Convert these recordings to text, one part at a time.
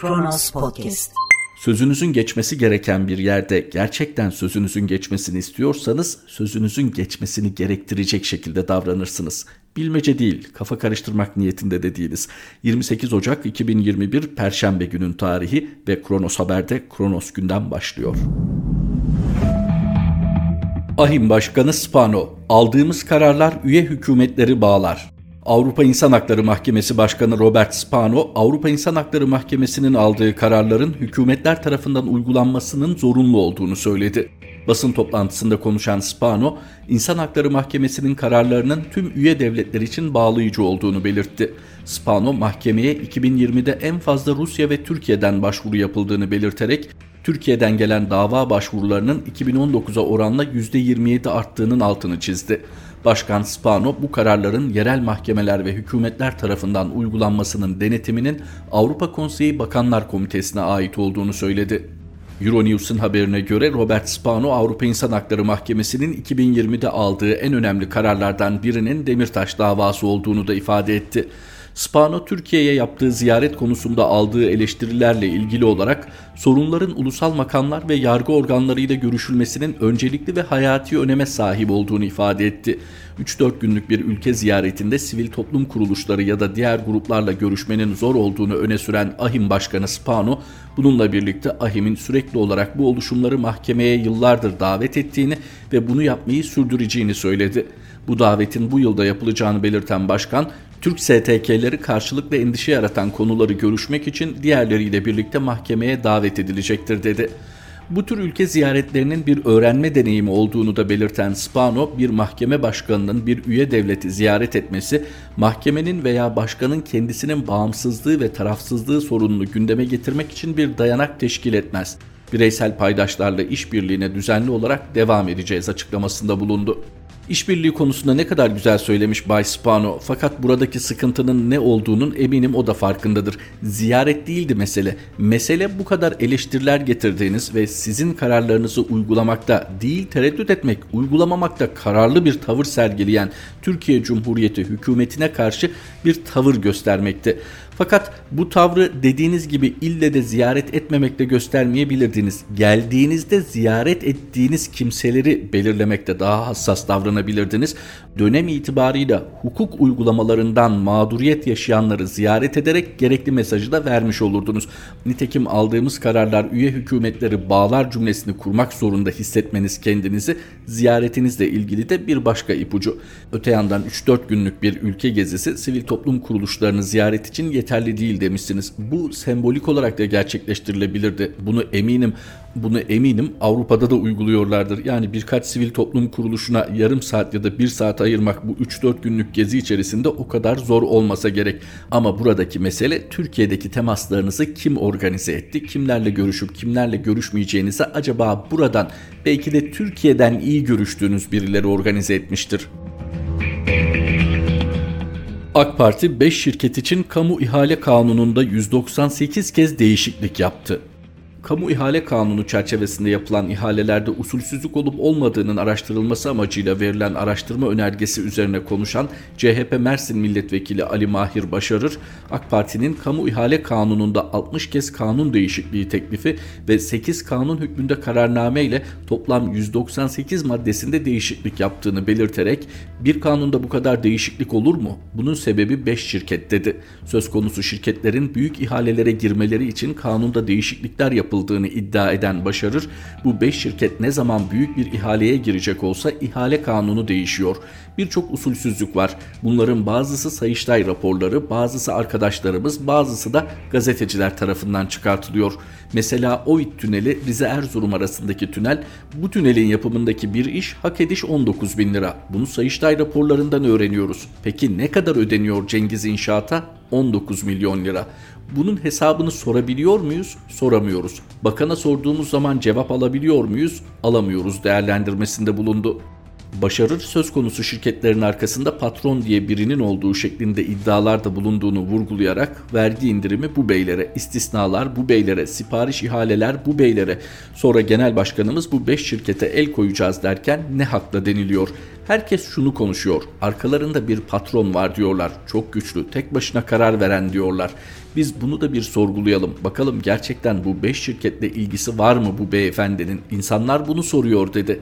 Kronos Podcast. Sözünüzün geçmesi gereken bir yerde gerçekten sözünüzün geçmesini istiyorsanız sözünüzün geçmesini gerektirecek şekilde davranırsınız. Bilmece değil, kafa karıştırmak niyetinde de değiliz. 28 Ocak 2021 Perşembe günün tarihi ve Kronos Haber'de Kronos günden başlıyor. Ahim Başkanı Spano, aldığımız kararlar üye hükümetleri bağlar. Avrupa İnsan Hakları Mahkemesi Başkanı Robert Spano, Avrupa İnsan Hakları Mahkemesi'nin aldığı kararların hükümetler tarafından uygulanmasının zorunlu olduğunu söyledi. Basın toplantısında konuşan Spano, İnsan Hakları Mahkemesi'nin kararlarının tüm üye devletler için bağlayıcı olduğunu belirtti. Spano, mahkemeye 2020'de en fazla Rusya ve Türkiye'den başvuru yapıldığını belirterek, Türkiye'den gelen dava başvurularının 2019'a oranla %27 arttığının altını çizdi. Başkan Spano bu kararların yerel mahkemeler ve hükümetler tarafından uygulanmasının denetiminin Avrupa Konseyi Bakanlar Komitesi'ne ait olduğunu söyledi. Euronews'un haberine göre Robert Spano Avrupa İnsan Hakları Mahkemesi'nin 2020'de aldığı en önemli kararlardan birinin Demirtaş davası olduğunu da ifade etti. Spano Türkiye'ye yaptığı ziyaret konusunda aldığı eleştirilerle ilgili olarak sorunların ulusal makamlar ve yargı organlarıyla görüşülmesinin öncelikli ve hayati öneme sahip olduğunu ifade etti. 3-4 günlük bir ülke ziyaretinde sivil toplum kuruluşları ya da diğer gruplarla görüşmenin zor olduğunu öne süren AHİM Başkanı Spano, bununla birlikte AHİM'in sürekli olarak bu oluşumları mahkemeye yıllardır davet ettiğini ve bunu yapmayı sürdüreceğini söyledi. Bu davetin bu yılda yapılacağını belirten başkan, Türk STK'leri karşılıklı endişe yaratan konuları görüşmek için diğerleriyle birlikte mahkemeye davet edilecektir dedi. Bu tür ülke ziyaretlerinin bir öğrenme deneyimi olduğunu da belirten Spano, bir mahkeme başkanının bir üye devleti ziyaret etmesi, mahkemenin veya başkanın kendisinin bağımsızlığı ve tarafsızlığı sorununu gündeme getirmek için bir dayanak teşkil etmez. Bireysel paydaşlarla işbirliğine düzenli olarak devam edeceğiz açıklamasında bulundu. İşbirliği konusunda ne kadar güzel söylemiş Bay Spano fakat buradaki sıkıntının ne olduğunun eminim o da farkındadır. Ziyaret değildi mesele. Mesele bu kadar eleştiriler getirdiğiniz ve sizin kararlarınızı uygulamakta değil tereddüt etmek, uygulamamakta kararlı bir tavır sergileyen Türkiye Cumhuriyeti hükümetine karşı bir tavır göstermekte. Fakat bu tavrı dediğiniz gibi ille de ziyaret etmemekle göstermeyebilirdiniz. Geldiğinizde ziyaret ettiğiniz kimseleri belirlemekte daha hassas davranabilirdiniz. Dönem itibarıyla hukuk uygulamalarından mağduriyet yaşayanları ziyaret ederek gerekli mesajı da vermiş olurdunuz. Nitekim aldığımız kararlar üye hükümetleri bağlar cümlesini kurmak zorunda hissetmeniz kendinizi ziyaretinizle ilgili de bir başka ipucu. Öte yandan 3-4 günlük bir ülke gezisi sivil toplum kuruluşlarını ziyaret için yeterli yeterli değil demişsiniz. Bu sembolik olarak da gerçekleştirilebilirdi. Bunu eminim bunu eminim Avrupa'da da uyguluyorlardır. Yani birkaç sivil toplum kuruluşuna yarım saat ya da bir saat ayırmak bu 3-4 günlük gezi içerisinde o kadar zor olmasa gerek. Ama buradaki mesele Türkiye'deki temaslarınızı kim organize etti? Kimlerle görüşüp kimlerle görüşmeyeceğinizi acaba buradan belki de Türkiye'den iyi görüştüğünüz birileri organize etmiştir. AK Parti 5 şirket için kamu ihale kanununda 198 kez değişiklik yaptı kamu ihale kanunu çerçevesinde yapılan ihalelerde usulsüzlük olup olmadığının araştırılması amacıyla verilen araştırma önergesi üzerine konuşan CHP Mersin Milletvekili Ali Mahir Başarır, AK Parti'nin kamu ihale kanununda 60 kez kanun değişikliği teklifi ve 8 kanun hükmünde kararname ile toplam 198 maddesinde değişiklik yaptığını belirterek bir kanunda bu kadar değişiklik olur mu? Bunun sebebi 5 şirket dedi. Söz konusu şirketlerin büyük ihalelere girmeleri için kanunda değişiklikler yapıldı yapıldığını iddia eden Başarır, bu 5 şirket ne zaman büyük bir ihaleye girecek olsa ihale kanunu değişiyor. Birçok usulsüzlük var. Bunların bazısı Sayıştay raporları, bazısı arkadaşlarımız, bazısı da gazeteciler tarafından çıkartılıyor. Mesela OİT tüneli Rize Erzurum arasındaki tünel, bu tünelin yapımındaki bir iş hak ediş 19 bin lira. Bunu Sayıştay raporlarından öğreniyoruz. Peki ne kadar ödeniyor Cengiz İnşaat'a? 19 milyon lira. Bunun hesabını sorabiliyor muyuz? Soramıyoruz. Bakana sorduğumuz zaman cevap alabiliyor muyuz? Alamıyoruz değerlendirmesinde bulundu. Başarır söz konusu şirketlerin arkasında patron diye birinin olduğu şeklinde iddialarda bulunduğunu vurgulayarak vergi indirimi bu beylere, istisnalar bu beylere, sipariş ihaleler bu beylere, sonra genel başkanımız bu 5 şirkete el koyacağız derken ne hakla deniliyor. Herkes şunu konuşuyor. Arkalarında bir patron var diyorlar. Çok güçlü, tek başına karar veren diyorlar. Biz bunu da bir sorgulayalım. Bakalım gerçekten bu 5 şirketle ilgisi var mı bu beyefendinin? İnsanlar bunu soruyor dedi.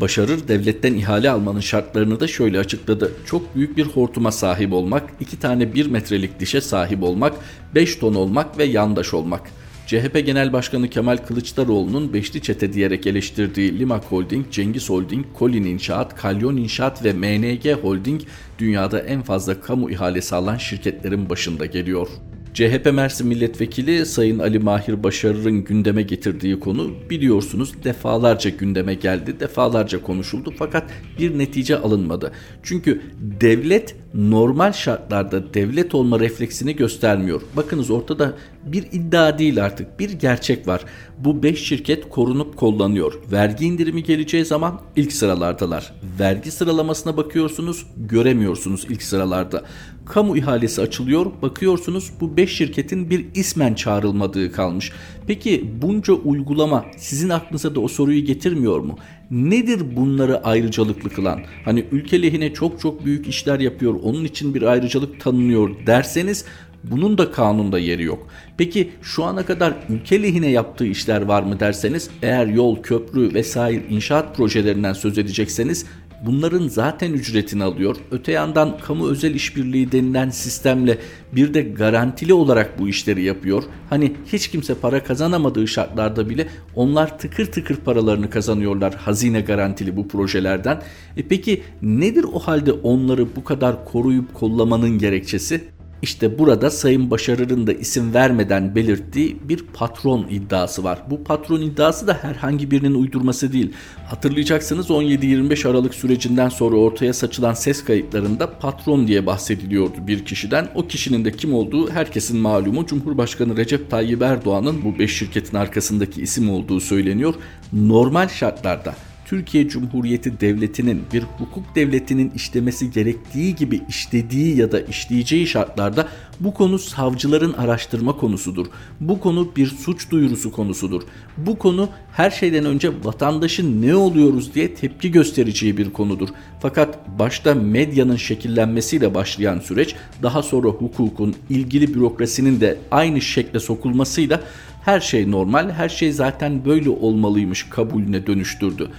Başarır devletten ihale almanın şartlarını da şöyle açıkladı. Çok büyük bir hortuma sahip olmak, 2 tane 1 metrelik dişe sahip olmak, 5 ton olmak ve yandaş olmak.'' CHP Genel Başkanı Kemal Kılıçdaroğlu'nun beşli çete diyerek eleştirdiği Limak Holding, Cengiz Holding, Kolin İnşaat, Kalyon İnşaat ve MNG Holding dünyada en fazla kamu ihalesi alan şirketlerin başında geliyor. CHP Mersin Milletvekili Sayın Ali Mahir Başarır'ın gündeme getirdiği konu biliyorsunuz defalarca gündeme geldi, defalarca konuşuldu fakat bir netice alınmadı. Çünkü devlet normal şartlarda devlet olma refleksini göstermiyor. Bakınız ortada bir iddia değil artık bir gerçek var. Bu 5 şirket korunup kollanıyor. Vergi indirimi geleceği zaman ilk sıralardalar. Vergi sıralamasına bakıyorsunuz göremiyorsunuz ilk sıralarda. Kamu ihalesi açılıyor bakıyorsunuz bu 5 şirketin bir ismen çağrılmadığı kalmış. Peki bunca uygulama sizin aklınıza da o soruyu getirmiyor mu? Nedir bunları ayrıcalıklı kılan? Hani ülke lehine çok çok büyük işler yapıyor onun için bir ayrıcalık tanınıyor derseniz bunun da kanunda yeri yok. Peki şu ana kadar ülke lehine yaptığı işler var mı derseniz eğer yol, köprü vesaire inşaat projelerinden söz edecekseniz bunların zaten ücretini alıyor. Öte yandan kamu özel işbirliği denilen sistemle bir de garantili olarak bu işleri yapıyor. Hani hiç kimse para kazanamadığı şartlarda bile onlar tıkır tıkır paralarını kazanıyorlar hazine garantili bu projelerden. E peki nedir o halde onları bu kadar koruyup kollamanın gerekçesi? İşte burada Sayın Başarır'ın da isim vermeden belirttiği bir patron iddiası var. Bu patron iddiası da herhangi birinin uydurması değil. Hatırlayacaksınız 17-25 Aralık sürecinden sonra ortaya saçılan ses kayıtlarında patron diye bahsediliyordu bir kişiden. O kişinin de kim olduğu herkesin malumu Cumhurbaşkanı Recep Tayyip Erdoğan'ın bu 5 şirketin arkasındaki isim olduğu söyleniyor. Normal şartlarda Türkiye Cumhuriyeti Devleti'nin bir hukuk devletinin işlemesi gerektiği gibi işlediği ya da işleyeceği şartlarda bu konu savcıların araştırma konusudur. Bu konu bir suç duyurusu konusudur. Bu konu her şeyden önce vatandaşın ne oluyoruz diye tepki göstereceği bir konudur. Fakat başta medyanın şekillenmesiyle başlayan süreç daha sonra hukukun ilgili bürokrasinin de aynı şekle sokulmasıyla her şey normal, her şey zaten böyle olmalıymış kabulüne dönüştürdü.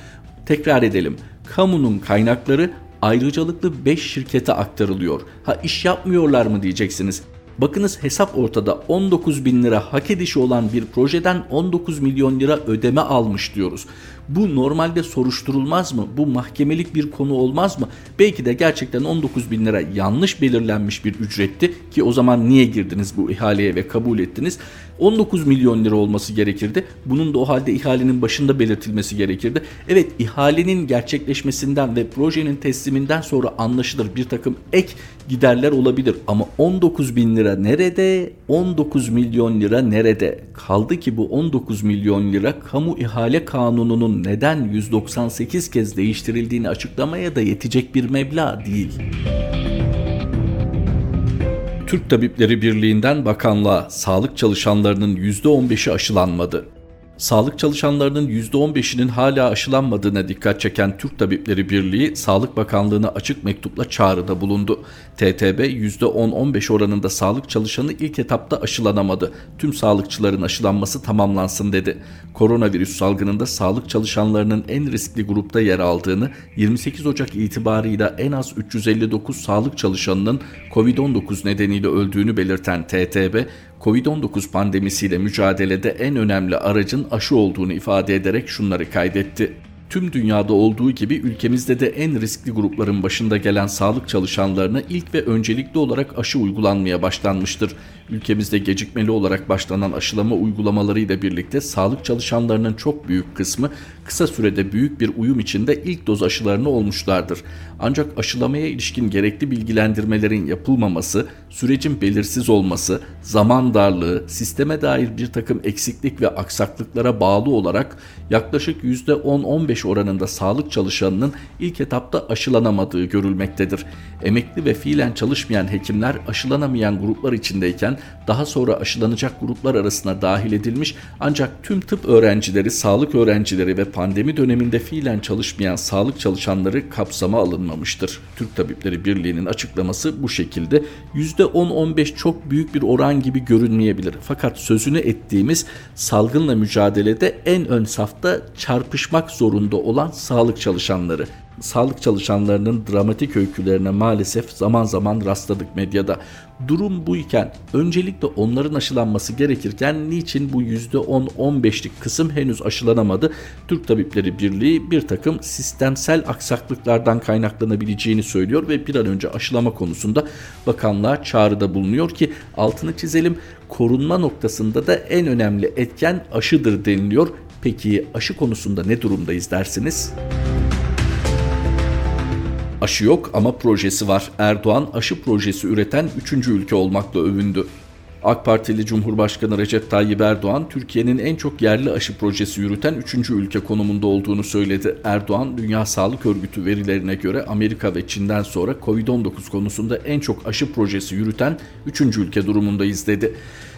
Tekrar edelim. Kamunun kaynakları ayrıcalıklı 5 şirkete aktarılıyor. Ha iş yapmıyorlar mı diyeceksiniz. Bakınız hesap ortada 19 bin lira hak edişi olan bir projeden 19 milyon lira ödeme almış diyoruz. Bu normalde soruşturulmaz mı? Bu mahkemelik bir konu olmaz mı? Belki de gerçekten 19 bin lira yanlış belirlenmiş bir ücretti ki o zaman niye girdiniz bu ihaleye ve kabul ettiniz? 19 milyon lira olması gerekirdi. Bunun da o halde ihalenin başında belirtilmesi gerekirdi. Evet ihalenin gerçekleşmesinden ve projenin tesliminden sonra anlaşılır bir takım ek giderler olabilir. Ama 19 bin lira nerede? 19 milyon lira nerede? Kaldı ki bu 19 milyon lira kamu ihale kanununun neden 198 kez değiştirildiğini açıklamaya da yetecek bir meblağ değil. Türk Tabipleri Birliği'nden bakanlığa sağlık çalışanlarının %15'i aşılanmadı. Sağlık çalışanlarının %15'inin hala aşılanmadığına dikkat çeken Türk Tabipleri Birliği, Sağlık Bakanlığı'na açık mektupla çağrıda bulundu. TTB %10-15 oranında sağlık çalışanı ilk etapta aşılanamadı. Tüm sağlıkçıların aşılanması tamamlansın dedi. Koronavirüs salgınında sağlık çalışanlarının en riskli grupta yer aldığını, 28 Ocak itibarıyla en az 359 sağlık çalışanının COVID-19 nedeniyle öldüğünü belirten TTB, Covid-19 pandemisiyle mücadelede en önemli aracın aşı olduğunu ifade ederek şunları kaydetti. Tüm dünyada olduğu gibi ülkemizde de en riskli grupların başında gelen sağlık çalışanlarına ilk ve öncelikli olarak aşı uygulanmaya başlanmıştır. Ülkemizde gecikmeli olarak başlanan aşılama uygulamalarıyla birlikte sağlık çalışanlarının çok büyük kısmı kısa sürede büyük bir uyum içinde ilk doz aşılarını olmuşlardır. Ancak aşılamaya ilişkin gerekli bilgilendirmelerin yapılmaması, sürecin belirsiz olması, zaman darlığı, sisteme dair bir takım eksiklik ve aksaklıklara bağlı olarak yaklaşık %10-15 %15 oranında sağlık çalışanının ilk etapta aşılanamadığı görülmektedir. Emekli ve fiilen çalışmayan hekimler aşılanamayan gruplar içindeyken daha sonra aşılanacak gruplar arasına dahil edilmiş ancak tüm tıp öğrencileri, sağlık öğrencileri ve pandemi döneminde fiilen çalışmayan sağlık çalışanları kapsama alınmamıştır. Türk Tabipleri Birliği'nin açıklaması bu şekilde. %10-15 çok büyük bir oran gibi görünmeyebilir. Fakat sözünü ettiğimiz salgınla mücadelede en ön safta çarpışmak zorunda olan sağlık çalışanları sağlık çalışanlarının dramatik öykülerine maalesef zaman zaman rastladık medyada. Durum bu iken öncelikle onların aşılanması gerekirken niçin bu %10-15'lik kısım henüz aşılanamadı? Türk Tabipleri Birliği bir takım sistemsel aksaklıklardan kaynaklanabileceğini söylüyor ve bir an önce aşılama konusunda bakanlığa çağrıda bulunuyor ki altını çizelim korunma noktasında da en önemli etken aşıdır deniliyor. Peki aşı konusunda ne durumdayız dersiniz? Aşı yok ama projesi var. Erdoğan aşı projesi üreten 3. ülke olmakla övündü. AK Partili Cumhurbaşkanı Recep Tayyip Erdoğan, Türkiye'nin en çok yerli aşı projesi yürüten 3. ülke konumunda olduğunu söyledi. Erdoğan, Dünya Sağlık Örgütü verilerine göre Amerika ve Çin'den sonra COVID-19 konusunda en çok aşı projesi yürüten 3. ülke durumundayız dedi.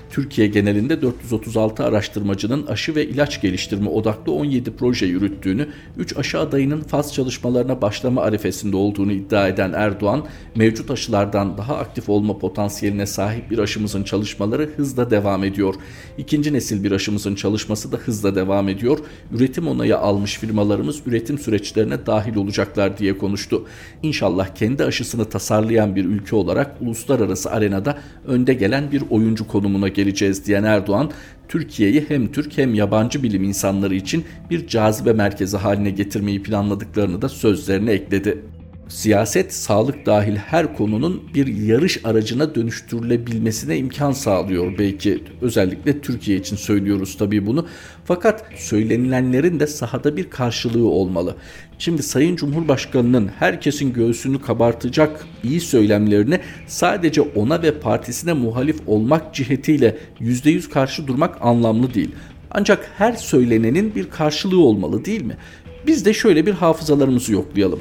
Türkiye genelinde 436 araştırmacının aşı ve ilaç geliştirme odaklı 17 proje yürüttüğünü, 3 aşı adayının faz çalışmalarına başlama arifesinde olduğunu iddia eden Erdoğan, mevcut aşılardan daha aktif olma potansiyeline sahip bir aşımızın çalışmaları hızla devam ediyor. İkinci nesil bir aşımızın çalışması da hızla devam ediyor. Üretim onayı almış firmalarımız üretim süreçlerine dahil olacaklar diye konuştu. İnşallah kendi aşısını tasarlayan bir ülke olarak uluslararası arenada önde gelen bir oyuncu konumuna geleceğiz diyen Erdoğan, Türkiye'yi hem Türk hem yabancı bilim insanları için bir cazibe merkezi haline getirmeyi planladıklarını da sözlerine ekledi. Siyaset, sağlık dahil her konunun bir yarış aracına dönüştürülebilmesine imkan sağlıyor belki. Özellikle Türkiye için söylüyoruz tabii bunu. Fakat söylenilenlerin de sahada bir karşılığı olmalı. Şimdi Sayın Cumhurbaşkanı'nın herkesin göğsünü kabartacak iyi söylemlerini sadece ona ve partisine muhalif olmak cihetiyle %100 karşı durmak anlamlı değil. Ancak her söylenenin bir karşılığı olmalı değil mi? Biz de şöyle bir hafızalarımızı yoklayalım.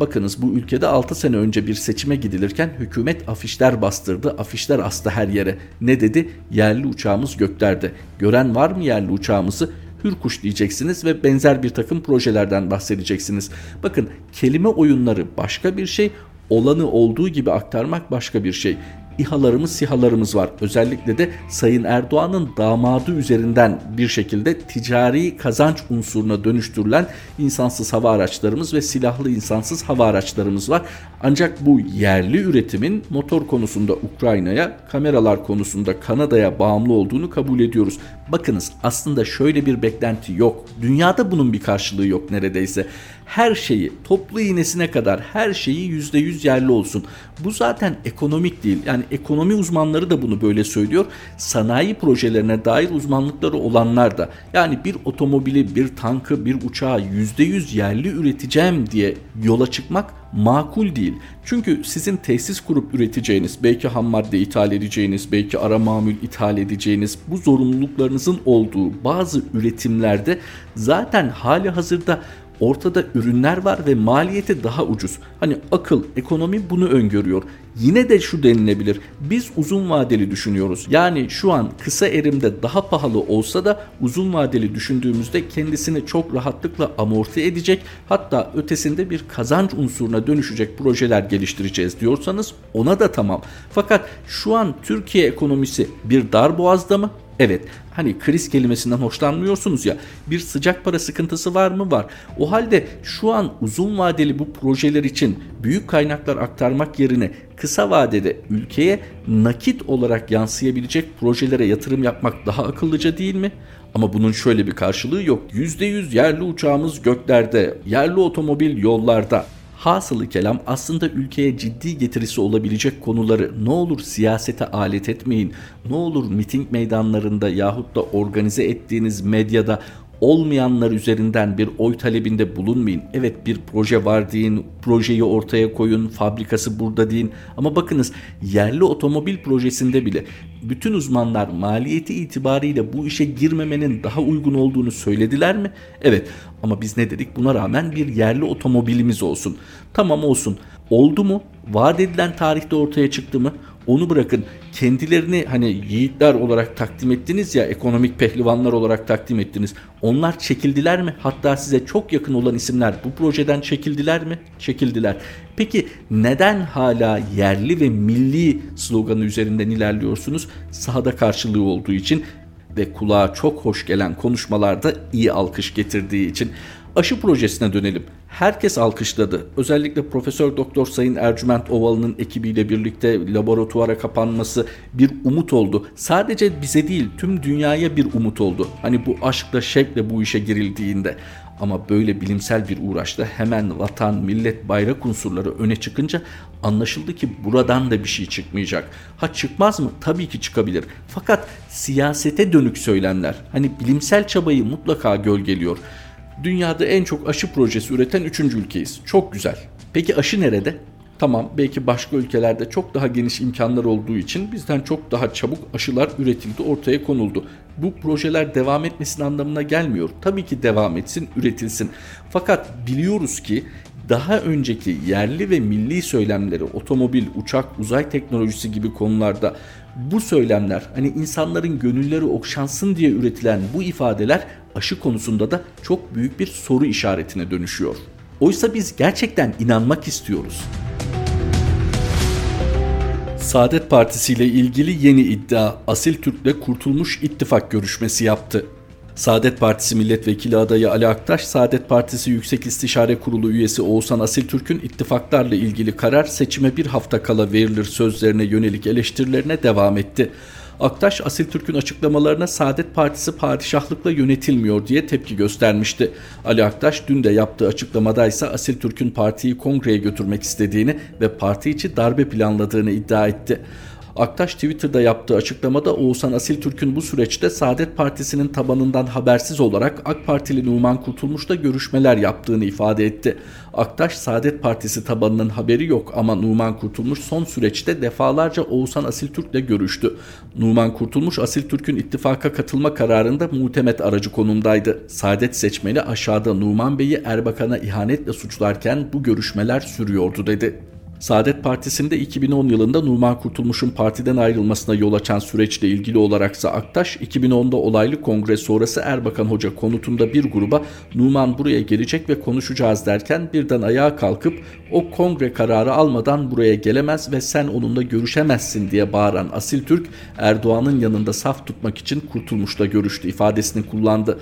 Bakınız bu ülkede 6 sene önce bir seçime gidilirken hükümet afişler bastırdı. Afişler astı her yere. Ne dedi? Yerli uçağımız göklerde. Gören var mı yerli uçağımızı? Hürkuş diyeceksiniz ve benzer bir takım projelerden bahsedeceksiniz. Bakın kelime oyunları başka bir şey, olanı olduğu gibi aktarmak başka bir şey. İHA'larımız, SİHA'larımız var. Özellikle de Sayın Erdoğan'ın damadı üzerinden bir şekilde ticari kazanç unsuruna dönüştürülen insansız hava araçlarımız ve silahlı insansız hava araçlarımız var. Ancak bu yerli üretimin motor konusunda Ukrayna'ya, kameralar konusunda Kanada'ya bağımlı olduğunu kabul ediyoruz. Bakınız aslında şöyle bir beklenti yok. Dünyada bunun bir karşılığı yok neredeyse. Her şeyi toplu iğnesine kadar her şeyi %100 yerli olsun. Bu zaten ekonomik değil. Yani ekonomi uzmanları da bunu böyle söylüyor. Sanayi projelerine dair uzmanlıkları olanlar da. Yani bir otomobili, bir tankı, bir uçağı %100 yerli üreteceğim diye yola çıkmak makul değil. Çünkü sizin tesis kurup üreteceğiniz, belki ham madde ithal edeceğiniz, belki ara mamül ithal edeceğiniz bu zorunluluklarınızın olduğu bazı üretimlerde zaten hali hazırda ortada ürünler var ve maliyeti daha ucuz. Hani akıl, ekonomi bunu öngörüyor. Yine de şu denilebilir. Biz uzun vadeli düşünüyoruz. Yani şu an kısa erimde daha pahalı olsa da uzun vadeli düşündüğümüzde kendisini çok rahatlıkla amorti edecek hatta ötesinde bir kazanç unsuruna dönüşecek projeler geliştireceğiz diyorsanız ona da tamam. Fakat şu an Türkiye ekonomisi bir dar boğazda mı? Evet hani kriz kelimesinden hoşlanmıyorsunuz ya bir sıcak para sıkıntısı var mı var. O halde şu an uzun vadeli bu projeler için büyük kaynaklar aktarmak yerine kısa vadede ülkeye nakit olarak yansıyabilecek projelere yatırım yapmak daha akıllıca değil mi? Ama bunun şöyle bir karşılığı yok. %100 yerli uçağımız göklerde, yerli otomobil yollarda. Hasılı kelam aslında ülkeye ciddi getirisi olabilecek konuları ne olur siyasete alet etmeyin. Ne olur miting meydanlarında yahut da organize ettiğiniz medyada olmayanlar üzerinden bir oy talebinde bulunmayın. Evet bir proje var deyin, projeyi ortaya koyun, fabrikası burada deyin. Ama bakınız yerli otomobil projesinde bile bütün uzmanlar maliyeti itibariyle bu işe girmemenin daha uygun olduğunu söylediler mi? Evet ama biz ne dedik? Buna rağmen bir yerli otomobilimiz olsun. Tamam olsun. Oldu mu? Vaat edilen tarihte ortaya çıktı mı? Onu bırakın kendilerini hani yiğitler olarak takdim ettiniz ya ekonomik pehlivanlar olarak takdim ettiniz. Onlar çekildiler mi? Hatta size çok yakın olan isimler bu projeden çekildiler mi? Çekildiler. Peki neden hala yerli ve milli sloganı üzerinden ilerliyorsunuz? Sahada karşılığı olduğu için ve kulağa çok hoş gelen konuşmalarda iyi alkış getirdiği için. Aşı projesine dönelim. Herkes alkışladı. Özellikle Profesör Doktor Sayın Ercüment Ovalı'nın ekibiyle birlikte laboratuvara kapanması bir umut oldu. Sadece bize değil tüm dünyaya bir umut oldu. Hani bu aşkla şevkle bu işe girildiğinde. Ama böyle bilimsel bir uğraşta hemen vatan, millet, bayrak unsurları öne çıkınca anlaşıldı ki buradan da bir şey çıkmayacak. Ha çıkmaz mı? Tabii ki çıkabilir. Fakat siyasete dönük söylemler, hani bilimsel çabayı mutlaka gölgeliyor. Dünyada en çok aşı projesi üreten 3. ülkeyiz. Çok güzel. Peki aşı nerede? Tamam belki başka ülkelerde çok daha geniş imkanlar olduğu için bizden çok daha çabuk aşılar üretildi, ortaya konuldu. Bu projeler devam etmesin anlamına gelmiyor. Tabii ki devam etsin, üretilsin. Fakat biliyoruz ki daha önceki yerli ve milli söylemleri otomobil, uçak, uzay teknolojisi gibi konularda bu söylemler hani insanların gönülleri okşansın diye üretilen bu ifadeler aşı konusunda da çok büyük bir soru işaretine dönüşüyor. Oysa biz gerçekten inanmak istiyoruz. Saadet Partisi ile ilgili yeni iddia Asil Türk'le Kurtulmuş ittifak görüşmesi yaptı. Saadet Partisi milletvekili adayı Ali Aktaş, Saadet Partisi Yüksek İstişare Kurulu üyesi Oğuzhan Asiltürk'ün ittifaklarla ilgili karar seçime bir hafta kala verilir sözlerine yönelik eleştirilerine devam etti. Aktaş Asil Türk'ün açıklamalarına Saadet Partisi padişahlıkla yönetilmiyor diye tepki göstermişti. Ali Aktaş dün de yaptığı açıklamada ise Asil Türk'ün partiyi kongreye götürmek istediğini ve parti içi darbe planladığını iddia etti. Aktaş Twitter'da yaptığı açıklamada Oğuzhan Asil Türk'ün bu süreçte Saadet Partisi'nin tabanından habersiz olarak AK Partili Numan Kurtulmuş'la görüşmeler yaptığını ifade etti. Aktaş Saadet Partisi tabanının haberi yok ama Numan Kurtulmuş son süreçte defalarca Oğuzhan Asil Türk'le görüştü. Numan Kurtulmuş Asil Türk'ün ittifaka katılma kararında muhtemet aracı konumdaydı. Saadet seçmeni aşağıda Numan Bey'i Erbakan'a ihanetle suçlarken bu görüşmeler sürüyordu dedi. Saadet Partisi'nde 2010 yılında Numan Kurtulmuş'un partiden ayrılmasına yol açan süreçle ilgili olaraksa Aktaş, 2010'da olaylı kongre sonrası Erbakan Hoca konutunda bir gruba Numan buraya gelecek ve konuşacağız derken birden ayağa kalkıp o kongre kararı almadan buraya gelemez ve sen onunla görüşemezsin diye bağıran Asil Türk Erdoğan'ın yanında saf tutmak için Kurtulmuş'la görüştü ifadesini kullandı.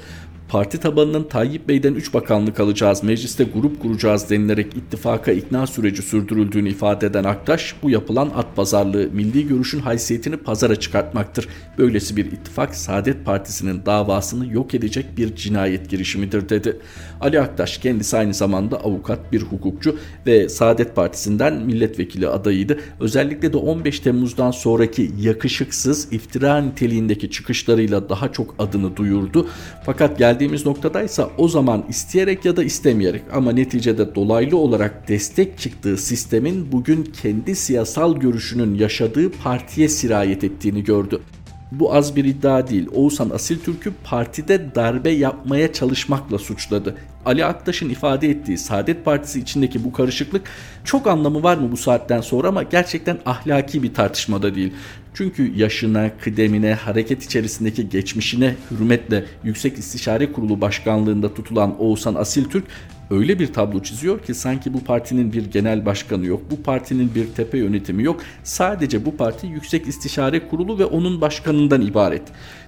Parti tabanının Tayyip Bey'den 3 bakanlık alacağız, mecliste grup kuracağız denilerek ittifaka ikna süreci sürdürüldüğünü ifade eden Aktaş, bu yapılan at pazarlığı milli görüşün haysiyetini pazara çıkartmak,'tır Böylesi bir ittifak Saadet Partisi'nin davasını yok edecek bir cinayet girişimidir dedi. Ali Aktaş kendisi aynı zamanda avukat, bir hukukçu ve Saadet Partisi'nden milletvekili adayıydı. Özellikle de 15 Temmuz'dan sonraki yakışıksız iftira niteliğindeki çıkışlarıyla daha çok adını duyurdu. Fakat geldi geldiğimiz noktadaysa o zaman isteyerek ya da istemeyerek ama neticede dolaylı olarak destek çıktığı sistemin bugün kendi siyasal görüşünün yaşadığı partiye sirayet ettiğini gördü. Bu az bir iddia değil. Oğuzhan Asil Türk'ü partide darbe yapmaya çalışmakla suçladı. Ali Aktaş'ın ifade ettiği Saadet Partisi içindeki bu karışıklık çok anlamı var mı bu saatten sonra ama gerçekten ahlaki bir tartışmada değil. Çünkü yaşına, kıdemine, hareket içerisindeki geçmişine hürmetle Yüksek İstişare Kurulu Başkanlığında tutulan Oğuzhan Asil Türk öyle bir tablo çiziyor ki sanki bu partinin bir genel başkanı yok, bu partinin bir tepe yönetimi yok. Sadece bu parti Yüksek İstişare Kurulu ve onun başkanından ibaret.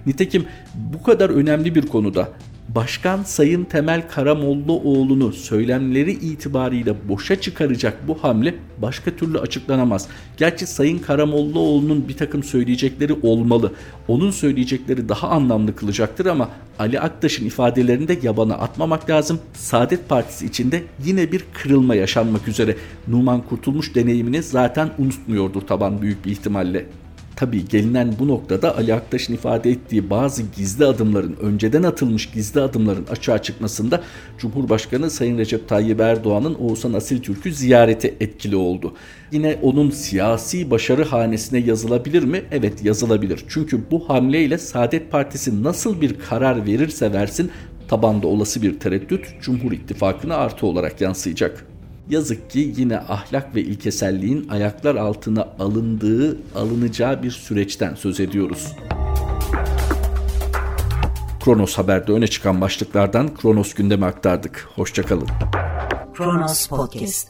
Nitekim bu kadar önemli bir konuda Başkan Sayın Temel Karamollaoğlu'nu söylemleri itibariyle boşa çıkaracak bu hamle başka türlü açıklanamaz. Gerçi Sayın Karamollaoğlu'nun bir takım söyleyecekleri olmalı. Onun söyleyecekleri daha anlamlı kılacaktır ama Ali Aktaş'ın ifadelerini de yabana atmamak lazım. Saadet Partisi içinde yine bir kırılma yaşanmak üzere. Numan Kurtulmuş deneyimini zaten unutmuyordur taban büyük bir ihtimalle. Tabii gelinen bu noktada Ali Aktaş'ın ifade ettiği bazı gizli adımların, önceden atılmış gizli adımların açığa çıkmasında Cumhurbaşkanı Sayın Recep Tayyip Erdoğan'ın Oğuzhan Asil Türk'ü ziyareti etkili oldu. Yine onun siyasi başarı hanesine yazılabilir mi? Evet yazılabilir. Çünkü bu hamleyle Saadet Partisi nasıl bir karar verirse versin tabanda olası bir tereddüt Cumhur İttifakı'na artı olarak yansıyacak. Yazık ki yine ahlak ve ilkeselliğin ayaklar altına alındığı, alınacağı bir süreçten söz ediyoruz. Kronos Haber'de öne çıkan başlıklardan Kronos gündemi aktardık. Hoşçakalın. Kronos Podcast